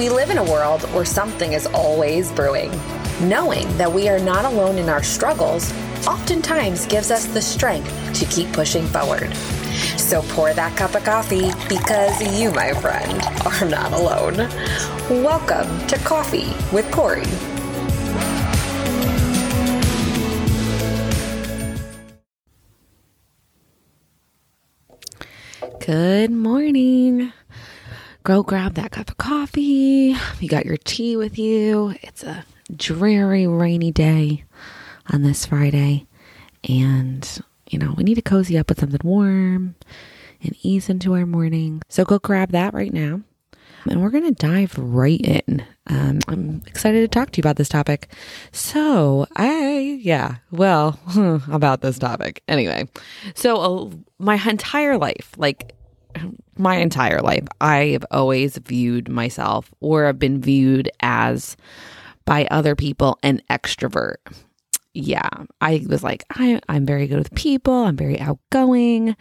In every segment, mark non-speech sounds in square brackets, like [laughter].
We live in a world where something is always brewing. Knowing that we are not alone in our struggles oftentimes gives us the strength to keep pushing forward. So pour that cup of coffee because you, my friend, are not alone. Welcome to Coffee with Cori. Good morning. Go grab that cup of coffee. You got your tea with you. It's a dreary, rainy day on this Friday. And, you know, we need to cozy up with something warm and ease into our morning. So go grab that right now. And we're going to dive right in. Um, I'm excited to talk to you about this topic. So, I, yeah, well, [laughs] about this topic. Anyway, so uh, my entire life, like my entire life, I've always viewed myself or have been viewed as by other people an extrovert. Yeah, I was like, I, I'm very good with people, I'm very outgoing.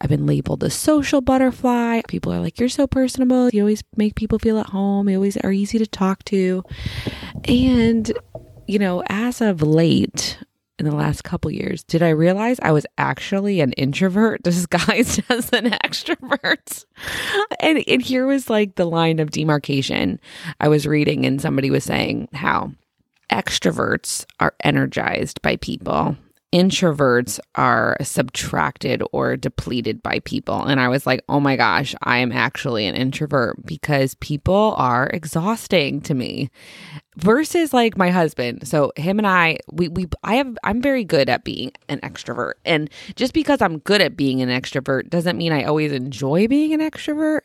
I've been labeled a social butterfly. People are like, You're so personable. You always make people feel at home. You always are easy to talk to. And, you know, as of late, in the last couple years, did I realize I was actually an introvert [laughs] disguised [laughs] as an extrovert? And, and here was like the line of demarcation I was reading, and somebody was saying how extroverts are energized by people introverts are subtracted or depleted by people. And I was like, oh my gosh, I am actually an introvert because people are exhausting to me versus like my husband. So him and i we we i have i'm very good at being an extrovert. And just because i'm good at being an extrovert doesn't mean i always enjoy being an extrovert.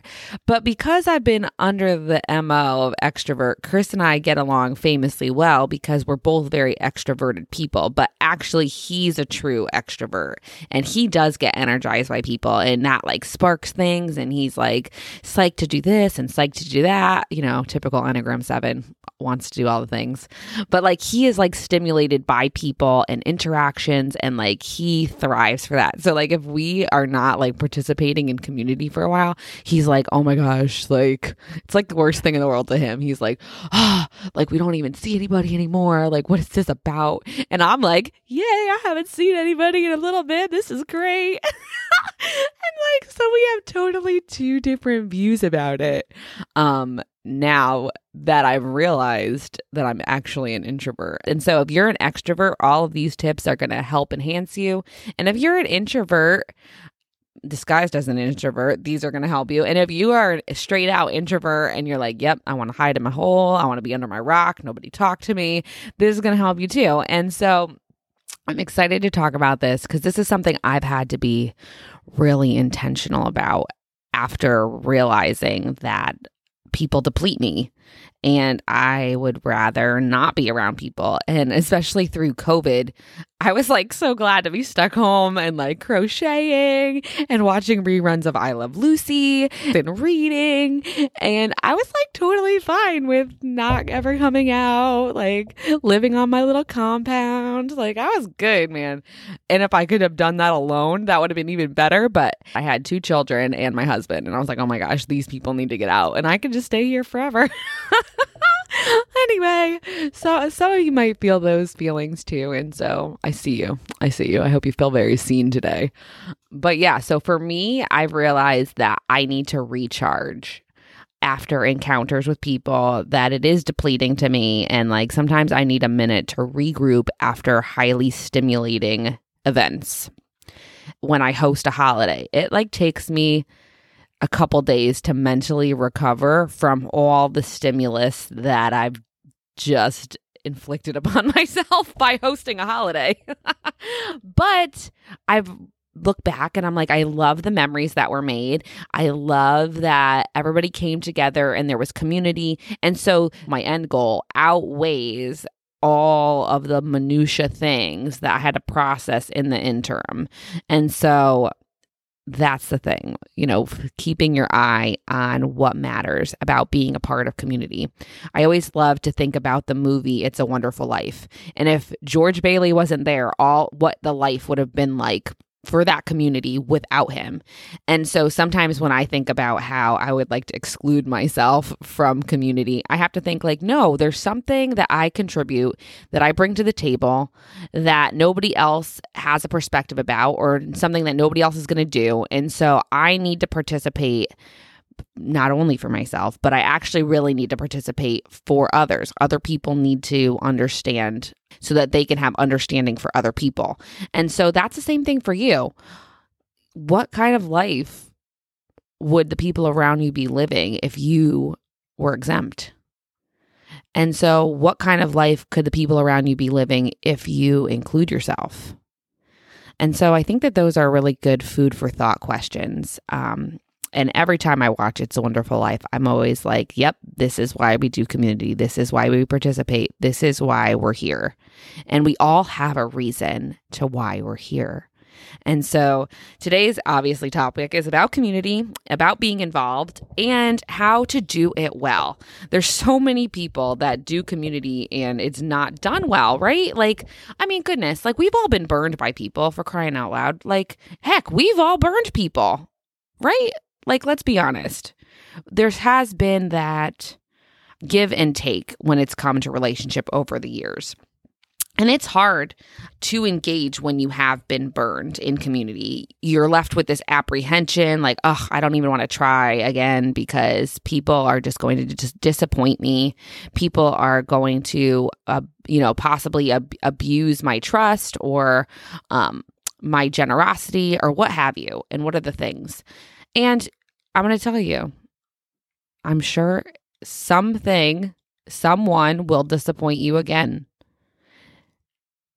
But because i've been under the mo of extrovert chris and i get along famously well because we're both very extroverted people. But actually he's a true extrovert. And he does get energized by people and that like sparks things. And he's like psyched to do this and psyched to do that. You know typical enneagram 7 wants to do all the things. But like he is like stimulated by people and interactions and like he thrives for that. So like if we are not like participating in community for a while, he's like, "Oh my gosh, like it's like the worst thing in the world to him." He's like, "Ah, oh, like we don't even see anybody anymore. Like what is this about?" And I'm like, "Yay, I haven't seen anybody in a little bit. This is great." [laughs] and like so we have totally two different views about it. Um now that I've realized that I'm actually an introvert. And so if you're an extrovert, all of these tips are going to help enhance you. And if you're an introvert, disguised as an introvert, these are going to help you. And if you are a straight out introvert and you're like, yep, I want to hide in my hole, I want to be under my rock, nobody talk to me, this is going to help you too. And so I'm excited to talk about this because this is something I've had to be really intentional about after realizing that people deplete me and I would rather not be around people. And especially through COVID, I was like so glad to be stuck home and like crocheting and watching reruns of I Love Lucy and reading. And I was like totally fine with not ever coming out, like living on my little compound. Like I was good, man. And if I could have done that alone, that would have been even better. But I had two children and my husband. And I was like, oh my gosh, these people need to get out. And I could just stay here forever. [laughs] [laughs] anyway, so some of you might feel those feelings too. And so I see you. I see you. I hope you feel very seen today. But yeah, so for me, I've realized that I need to recharge after encounters with people that it is depleting to me and like sometimes I need a minute to regroup after highly stimulating events. When I host a holiday, it like takes me a couple days to mentally recover from all the stimulus that I've just inflicted [laughs] upon myself by hosting a holiday. [laughs] but I've looked back and I'm like, I love the memories that were made. I love that everybody came together and there was community. And so my end goal outweighs all of the minutia things that I had to process in the interim. And so that's the thing, you know, keeping your eye on what matters about being a part of community. I always love to think about the movie It's a Wonderful Life. And if George Bailey wasn't there, all what the life would have been like for that community without him. And so sometimes when I think about how I would like to exclude myself from community, I have to think like, no, there's something that I contribute that I bring to the table that nobody else has a perspective about or something that nobody else is going to do. And so I need to participate not only for myself, but I actually really need to participate for others. Other people need to understand so that they can have understanding for other people. And so that's the same thing for you. What kind of life would the people around you be living if you were exempt? And so, what kind of life could the people around you be living if you include yourself? And so, I think that those are really good food for thought questions. Um, and every time I watch It's a Wonderful Life, I'm always like, yep, this is why we do community. This is why we participate. This is why we're here. And we all have a reason to why we're here. And so today's obviously topic is about community, about being involved, and how to do it well. There's so many people that do community and it's not done well, right? Like, I mean, goodness, like we've all been burned by people for crying out loud. Like, heck, we've all burned people, right? Like, let's be honest. There has been that give and take when it's come to relationship over the years. And it's hard to engage when you have been burned in community. You're left with this apprehension like, oh, I don't even want to try again because people are just going to just disappoint me. People are going to, uh, you know, possibly ab- abuse my trust or um, my generosity or what have you. And what are the things? And I'm going to tell you, I'm sure something, someone will disappoint you again.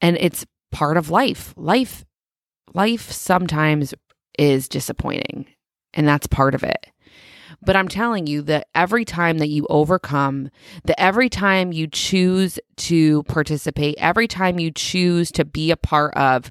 And it's part of life. Life, life sometimes is disappointing, and that's part of it. But I'm telling you that every time that you overcome, that every time you choose to participate, every time you choose to be a part of,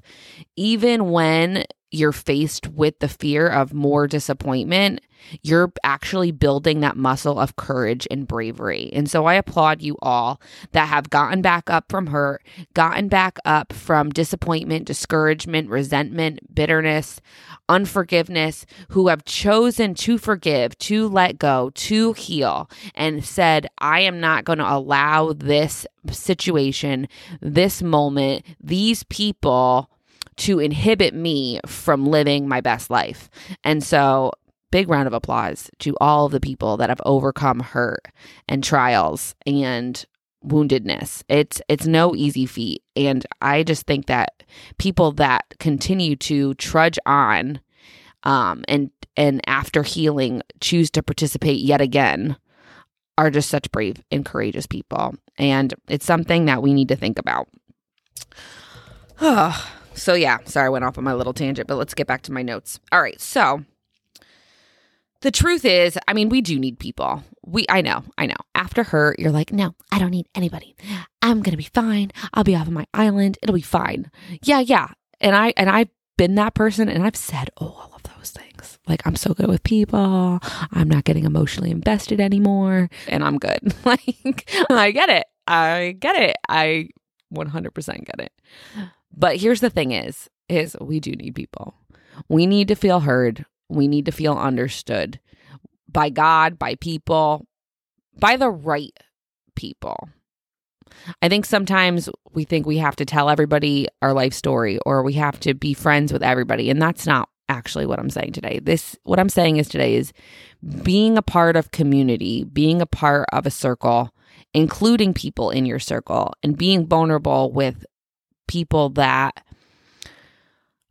even when you're faced with the fear of more disappointment, you're actually building that muscle of courage and bravery. And so I applaud you all that have gotten back up from hurt, gotten back up from disappointment, discouragement, resentment, bitterness, unforgiveness, who have chosen to forgive, to let go, to heal, and said, I am not going to allow this situation, this moment, these people to inhibit me from living my best life. And so, big round of applause to all of the people that have overcome hurt and trials and woundedness. It's it's no easy feat and I just think that people that continue to trudge on um and and after healing choose to participate yet again are just such brave and courageous people and it's something that we need to think about. [sighs] [sighs] So, yeah, sorry, I went off on my little tangent, but let's get back to my notes. All right. So, the truth is, I mean, we do need people. We, I know, I know. After her, you're like, no, I don't need anybody. I'm gonna be fine. I'll be off on my island. It'll be fine. Yeah, yeah. And I, and I've been that person, and I've said oh, all of those things. Like, I'm so good with people. I'm not getting emotionally invested anymore, and I'm good. [laughs] like, I get it. I get it. I 100% get it. But here's the thing is is we do need people. We need to feel heard. We need to feel understood by God, by people, by the right people. I think sometimes we think we have to tell everybody our life story or we have to be friends with everybody and that's not actually what I'm saying today. This what I'm saying is today is being a part of community, being a part of a circle, including people in your circle and being vulnerable with people that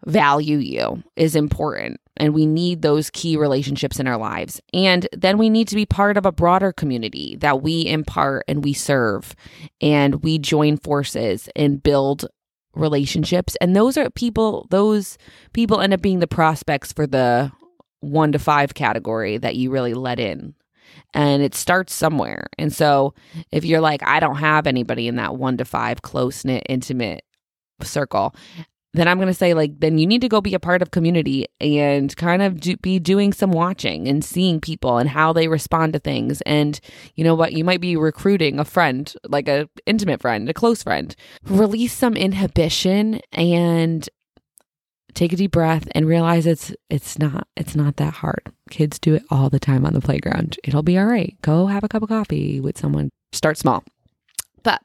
value you is important. And we need those key relationships in our lives. And then we need to be part of a broader community that we impart and we serve and we join forces and build relationships. And those are people, those people end up being the prospects for the one to five category that you really let in. And it starts somewhere. And so if you're like, I don't have anybody in that one to five close knit, intimate circle then I'm going to say, like, then you need to go be a part of community and kind of do, be doing some watching and seeing people and how they respond to things. And you know what? You might be recruiting a friend, like a intimate friend, a close friend. Release some inhibition and take a deep breath and realize it's it's not it's not that hard. Kids do it all the time on the playground. It'll be all right. Go have a cup of coffee with someone. Start small. But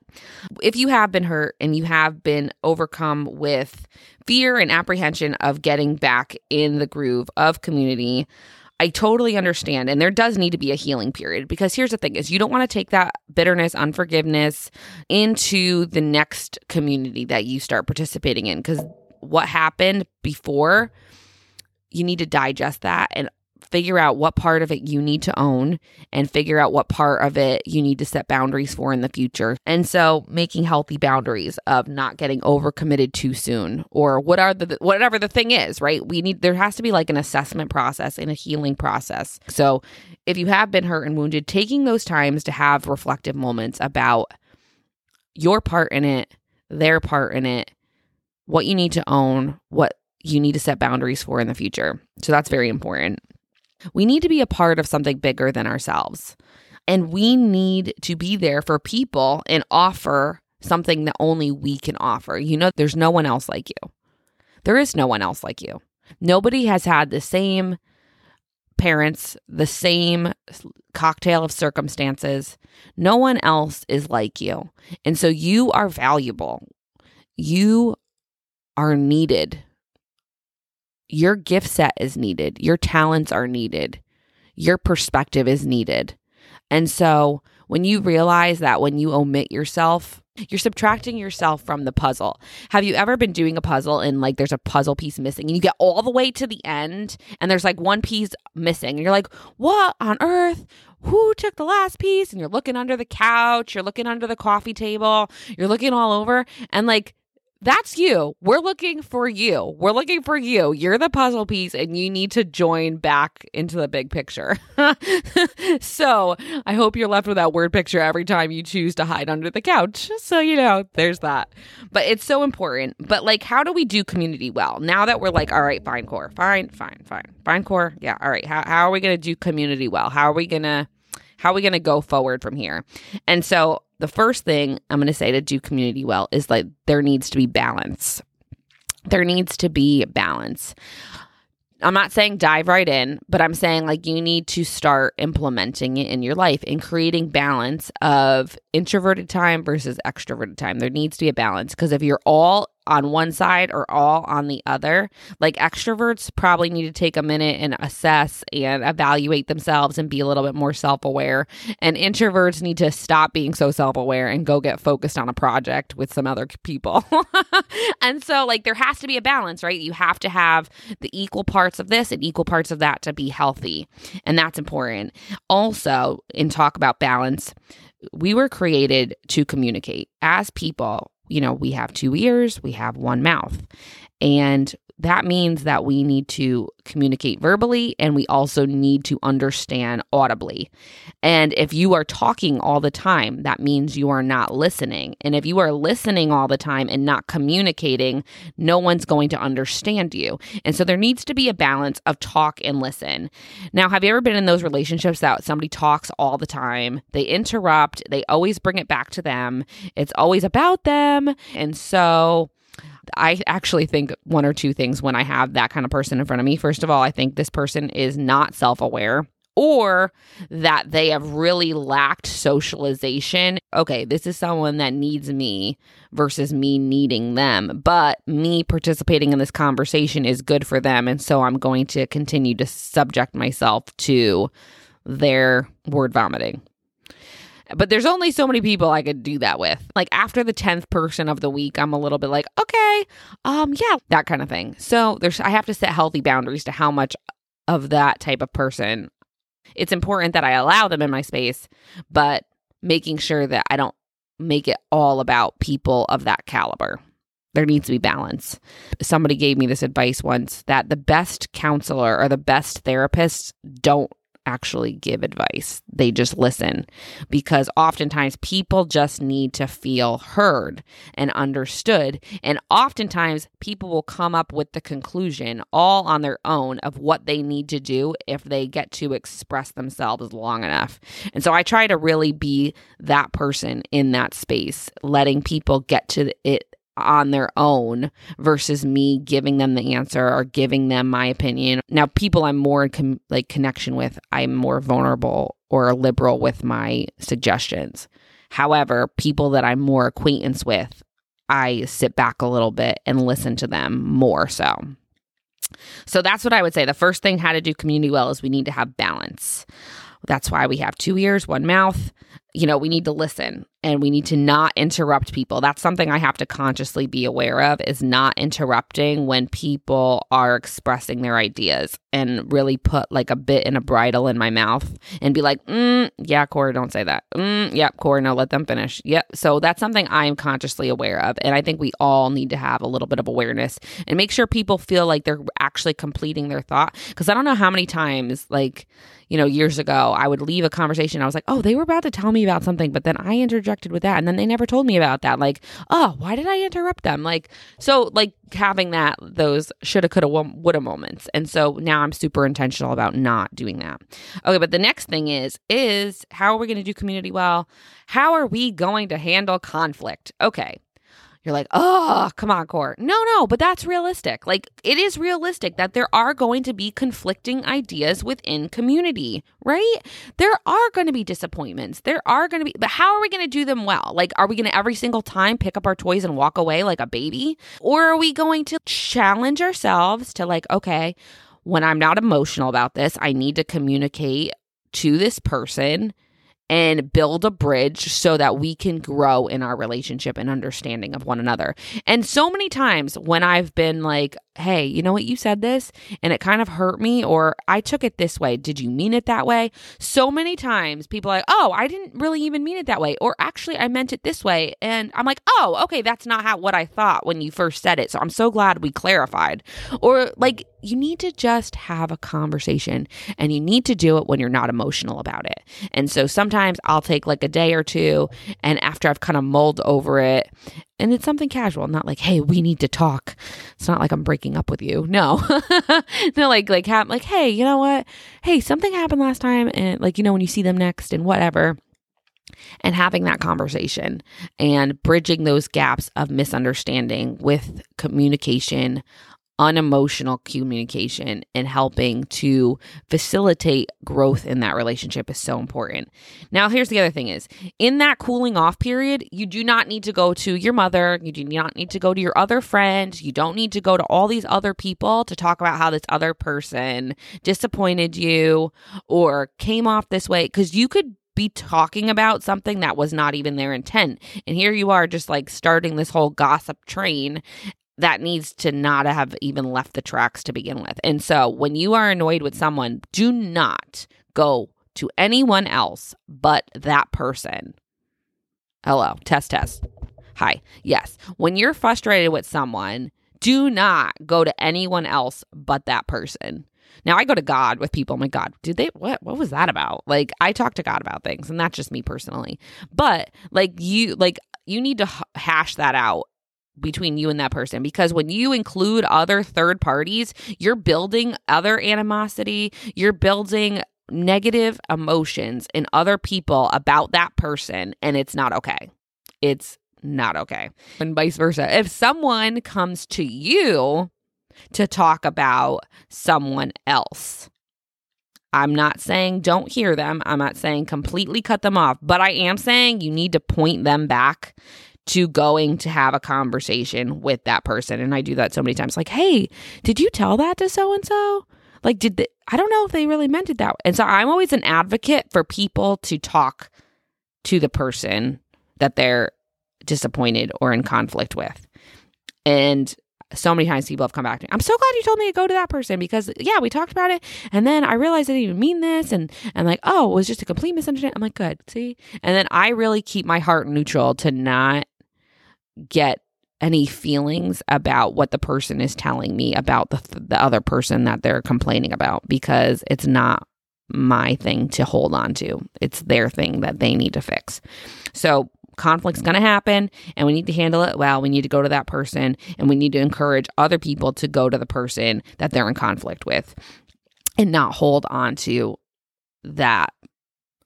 if you have been hurt and you have been overcome with fear and apprehension of getting back in the groove of community, I totally understand. And there does need to be a healing period because here's the thing is you don't want to take that bitterness, unforgiveness into the next community that you start participating in because what happened before, you need to digest that and figure out what part of it you need to own and figure out what part of it you need to set boundaries for in the future. And so making healthy boundaries of not getting overcommitted too soon or what are the whatever the thing is, right? We need there has to be like an assessment process and a healing process. So if you have been hurt and wounded, taking those times to have reflective moments about your part in it, their part in it, what you need to own, what you need to set boundaries for in the future. So that's very important. We need to be a part of something bigger than ourselves. And we need to be there for people and offer something that only we can offer. You know, there's no one else like you. There is no one else like you. Nobody has had the same parents, the same cocktail of circumstances. No one else is like you. And so you are valuable. You are needed. Your gift set is needed. Your talents are needed. Your perspective is needed. And so when you realize that when you omit yourself, you're subtracting yourself from the puzzle. Have you ever been doing a puzzle and like there's a puzzle piece missing and you get all the way to the end and there's like one piece missing and you're like, what on earth? Who took the last piece? And you're looking under the couch, you're looking under the coffee table, you're looking all over and like that's you. We're looking for you. We're looking for you. You're the puzzle piece and you need to join back into the big picture. [laughs] so I hope you're left with that word picture every time you choose to hide under the couch. So, you know, there's that. But it's so important. But like, how do we do community well? Now that we're like, all right, fine core, fine, fine, fine, fine core. Yeah. All right. How, how are we going to do community well? How are we going to, how are we going to go forward from here? And so the first thing I'm going to say to do community well is like there needs to be balance. There needs to be balance. I'm not saying dive right in, but I'm saying like you need to start implementing it in your life and creating balance of introverted time versus extroverted time. There needs to be a balance because if you're all on one side or all on the other. Like extroverts probably need to take a minute and assess and evaluate themselves and be a little bit more self aware. And introverts need to stop being so self aware and go get focused on a project with some other people. [laughs] and so, like, there has to be a balance, right? You have to have the equal parts of this and equal parts of that to be healthy. And that's important. Also, in talk about balance, we were created to communicate as people you know, we have two ears, we have one mouth. And that means that we need to communicate verbally and we also need to understand audibly. And if you are talking all the time, that means you are not listening. And if you are listening all the time and not communicating, no one's going to understand you. And so there needs to be a balance of talk and listen. Now, have you ever been in those relationships that somebody talks all the time? They interrupt, they always bring it back to them, it's always about them. And so, I actually think one or two things when I have that kind of person in front of me. First of all, I think this person is not self aware or that they have really lacked socialization. Okay, this is someone that needs me versus me needing them, but me participating in this conversation is good for them. And so I'm going to continue to subject myself to their word vomiting. But there's only so many people I could do that with. Like after the 10th person of the week, I'm a little bit like, okay, um, yeah, that kind of thing. So there's I have to set healthy boundaries to how much of that type of person. It's important that I allow them in my space, but making sure that I don't make it all about people of that caliber. There needs to be balance. Somebody gave me this advice once that the best counselor or the best therapists don't actually give advice. They just listen because oftentimes people just need to feel heard and understood. And oftentimes people will come up with the conclusion all on their own of what they need to do if they get to express themselves long enough. And so I try to really be that person in that space, letting people get to it on their own versus me giving them the answer or giving them my opinion. Now, people I'm more in com- like connection with, I'm more vulnerable or liberal with my suggestions. However, people that I'm more acquaintance with, I sit back a little bit and listen to them more so. So that's what I would say. The first thing how to do community well is we need to have balance. That's why we have two ears, one mouth. You know, we need to listen and we need to not interrupt people. That's something I have to consciously be aware of is not interrupting when people are expressing their ideas and really put like a bit in a bridle in my mouth and be like, mm, yeah, Cori, don't say that. Mm, yep, Cori, no, let them finish. Yep. So that's something I'm consciously aware of. And I think we all need to have a little bit of awareness and make sure people feel like they're actually completing their thought. Cause I don't know how many times, like, you know, years ago, I would leave a conversation. I was like, oh, they were about to tell me about something, but then I interjected with that. And then they never told me about that. Like, oh, why did I interrupt them? Like, so like having that, those shoulda, coulda, woulda moments. And so now I'm super intentional about not doing that. Okay. But the next thing is, is how are we going to do community well? How are we going to handle conflict? Okay you're like, oh, come on, Core. No, no, but that's realistic. Like, it is realistic that there are going to be conflicting ideas within community, right? There are going to be disappointments. There are going to be, but how are we going to do them well? Like, are we going to every single time pick up our toys and walk away like a baby? Or are we going to challenge ourselves to, like, okay, when I'm not emotional about this, I need to communicate to this person and build a bridge so that we can grow in our relationship and understanding of one another. And so many times when I've been like, hey, you know what, you said this and it kind of hurt me, or I took it this way. Did you mean it that way? So many times people are like, oh, I didn't really even mean it that way. Or actually, I meant it this way. And I'm like, oh, okay, that's not how what I thought when you first said it. So I'm so glad we clarified. Or like, you need to just have a conversation and you need to do it when you're not emotional about it. And so sometimes I'll take like a day or two and after I've kind of mulled over it and it's something casual, not like, hey, we need to talk. It's not like I'm breaking up with you. No. [laughs] no, like like have like, hey, you know what? Hey, something happened last time and like, you know, when you see them next and whatever and having that conversation and bridging those gaps of misunderstanding with communication unemotional communication and helping to facilitate growth in that relationship is so important. Now, here's the other thing is in that cooling off period, you do not need to go to your mother, you do not need to go to your other friend, you don't need to go to all these other people to talk about how this other person disappointed you or came off this way cuz you could be talking about something that was not even their intent. And here you are just like starting this whole gossip train that needs to not have even left the tracks to begin with. And so when you are annoyed with someone, do not go to anyone else but that person. Hello, test, test. Hi. Yes. When you're frustrated with someone, do not go to anyone else but that person. Now I go to God with people. My God, did they what what was that about? Like I talk to God about things and that's just me personally. But like you like you need to hash that out between you and that person because when you include other third parties, you're building other animosity, you're building negative emotions in other people about that person, and it's not okay. It's not okay. And vice versa. If someone comes to you to talk about someone else, I'm not saying don't hear them. I'm not saying completely cut them off, but I am saying you need to point them back to going to have a conversation with that person. And I do that so many times like, hey, did you tell that to so and so? Like, did I don't know if they really meant it that way. And so I'm always an advocate for people to talk to the person that they're disappointed or in conflict with. And so many times people have come back to me. I'm so glad you told me to go to that person because yeah, we talked about it and then I realized I didn't even mean this and and like, oh, it was just a complete misunderstanding. I'm like, good, see? And then I really keep my heart neutral to not get any feelings about what the person is telling me about the the other person that they're complaining about because it's not my thing to hold on to. It's their thing that they need to fix. So conflict's going to happen and we need to handle it well. We need to go to that person and we need to encourage other people to go to the person that they're in conflict with and not hold on to that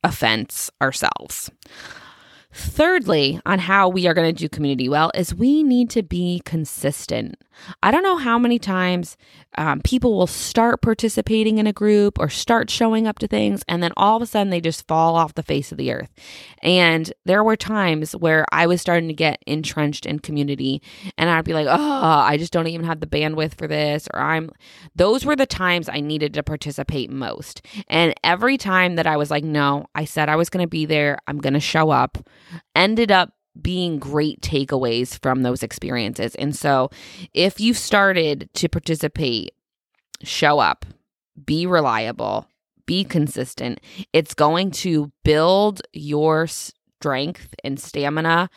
offense ourselves. Thirdly, on how we are going to do community well, is we need to be consistent. I don't know how many times um, people will start participating in a group or start showing up to things, and then all of a sudden they just fall off the face of the earth. And there were times where I was starting to get entrenched in community, and I'd be like, oh, I just don't even have the bandwidth for this, or I'm. Those were the times I needed to participate most. And every time that I was like, no, I said I was going to be there, I'm going to show up, ended up being great takeaways from those experiences. And so, if you started to participate, show up, be reliable, be consistent, it's going to build your strength and stamina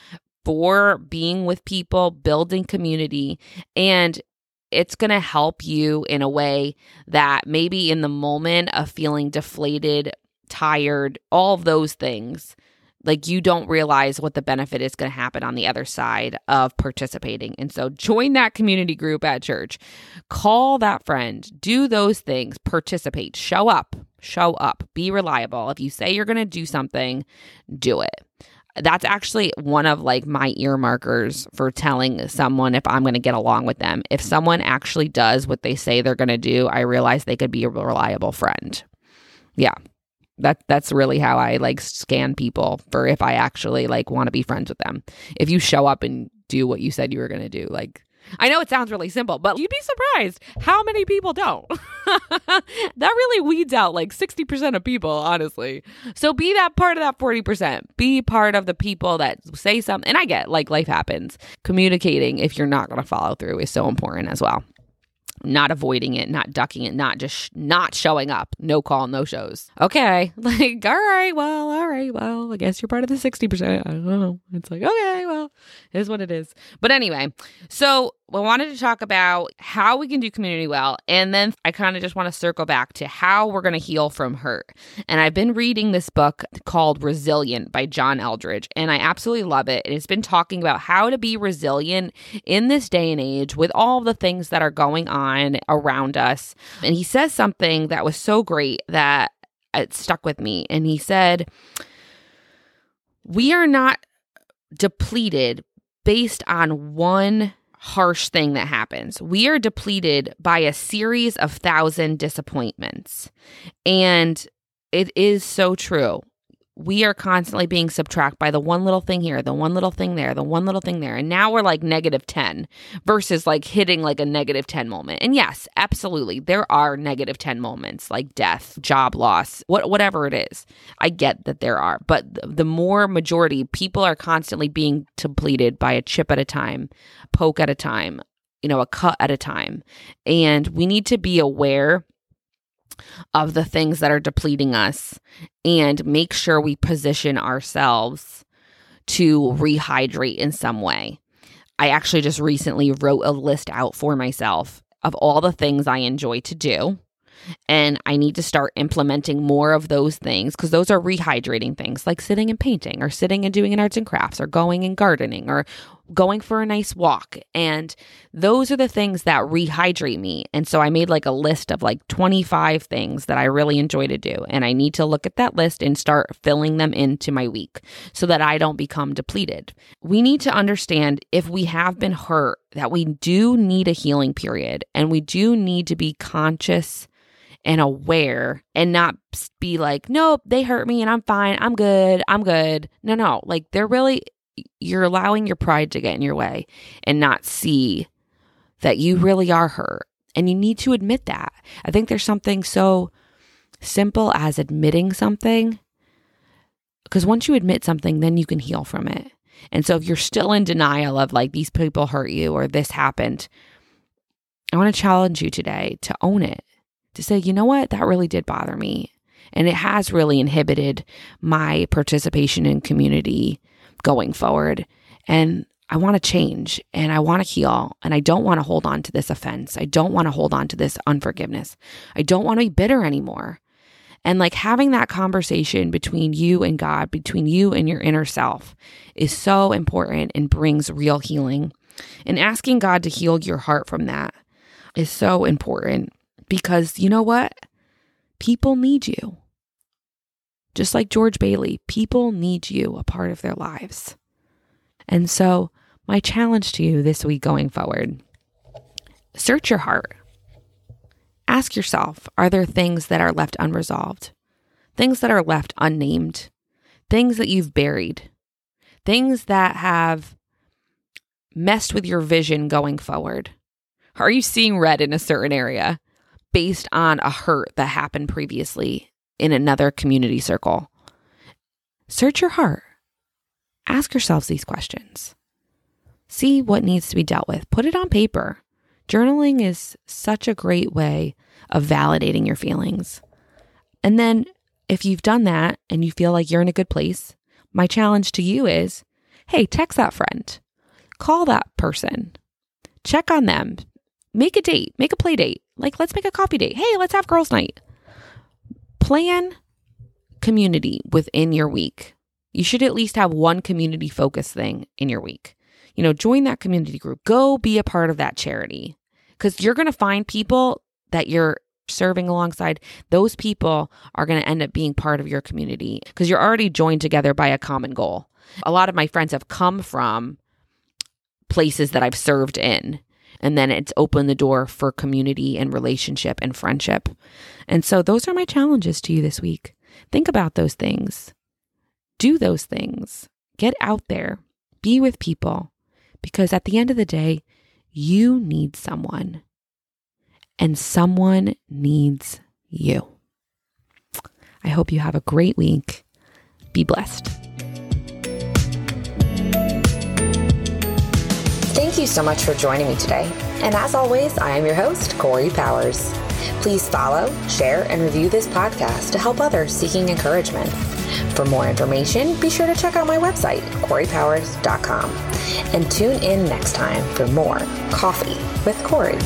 for being with people, building community, and it's going to help you in a way that maybe in the moment of feeling deflated, tired, all those things like you don't realize what the benefit is going to happen on the other side of participating. And so join that community group at church. Call that friend, do those things, participate, show up, show up, be reliable. If you say you're going to do something, do it that's actually one of like my earmarkers for telling someone if I'm going to get along with them. If someone actually does what they say they're going to do, I realize they could be a reliable friend. Yeah that that's really how I like scan people for if I actually like want to be friends with them. If you show up and do what you said you were going to do, like I know it sounds really simple, but you'd be surprised how many people don't. [laughs] that really weeds out like 60% of people, honestly. So be that part of that 40%. Be part of the people that say something. And I get like life happens. Communicating if you're not going to follow through is so important as well not avoiding it, not ducking it, not just sh- not showing up, no call, no shows. Okay, [laughs] like all right, well, all right, well, I guess you're part of the sixty percent. I don't know. It's like okay, well, is what it is. But anyway, so I wanted to talk about how we can do community well. And then I kind of just want to circle back to how we're going to heal from hurt. And I've been reading this book called Resilient by John Eldredge, and I absolutely love it. And it's been talking about how to be resilient in this day and age with all the things that are going on around us. And he says something that was so great that it stuck with me. And he said, We are not depleted based on one harsh thing that happens. We are depleted by a series of thousand disappointments. And it is so true we are constantly being subtracted by the one little thing here, the one little thing there, the one little thing there. And now we're like negative 10 versus like hitting like a negative 10 moment. And yes, absolutely, there are negative 10 moments like death, job loss, what, whatever it is. I get that there are, but the more majority, people are constantly being depleted by a chip at a time, poke at a time, you know, a cut at a time. And we need to be aware of the things that are depleting us and make sure we position ourselves to rehydrate in some way. I actually just recently wrote a list out for myself of all the things I enjoy to do. And I need to start implementing more of those things because those are rehydrating things like sitting and painting or sitting and doing an arts and crafts or going and gardening or going for a nice walk. And those are the things that rehydrate me. And so I made like a list of like 25 things that I really enjoy to do. And I need to look at that list and start filling them into my week so that I don't become depleted. We need to understand if we have been hurt that we do need a healing period and we do need to be conscious and aware and not be like, nope, they hurt me and I'm fine. I'm good. I'm good. No, no. Like they're really you're allowing your pride to get in your way and not see that you mm-hmm. really are hurt. And you need to admit that. I think there's something so simple as admitting something. Because once you admit something, then you can heal from it. And so if you're still in denial of like these people hurt you or this happened, I want to challenge you today to own it, to say, you know what, that really did bother me. And it has really inhibited my participation in community going forward. And I want to change and I want to heal and I don't want to hold on to this offense. I don't want to hold on to this unforgiveness. I don't want to be bitter anymore. And like having that conversation between you and God, between you and your inner self is so important and brings real healing. And asking God to heal your heart from that is so important because you know what? People need you. Just like George Bailey, people need you a part of their lives. And so, my challenge to you this week going forward search your heart. Ask yourself are there things that are left unresolved? Things that are left unnamed? Things that you've buried? Things that have messed with your vision going forward? Are you seeing red in a certain area based on a hurt that happened previously in another community circle? Search your heart. Ask yourselves these questions. See what needs to be dealt with. Put it on paper. Journaling is such a great way of validating your feelings. And then, if you've done that and you feel like you're in a good place, my challenge to you is hey, text that friend, call that person, check on them, make a date, make a play date. Like, let's make a coffee date. Hey, let's have girls' night. Plan community within your week. You should at least have one community focused thing in your week. You know, join that community group, go be a part of that charity because you're going to find people that you're serving alongside. Those people are going to end up being part of your community because you're already joined together by a common goal. A lot of my friends have come from places that I've served in. And then it's opened the door for community and relationship and friendship. And so those are my challenges to you this week. Think about those things. Do those things. Get out there. Be with people. Because at the end of the day, you need someone, and someone needs you. I hope you have a great week. Be blessed. Thank you so much for joining me today. And as always, I am your host, Cori Powers. Please follow, share, and review this podcast to help others seeking encouragement. For more information, be sure to check out my website, CoriPowers.com. And tune in next time for more Coffee with Cori.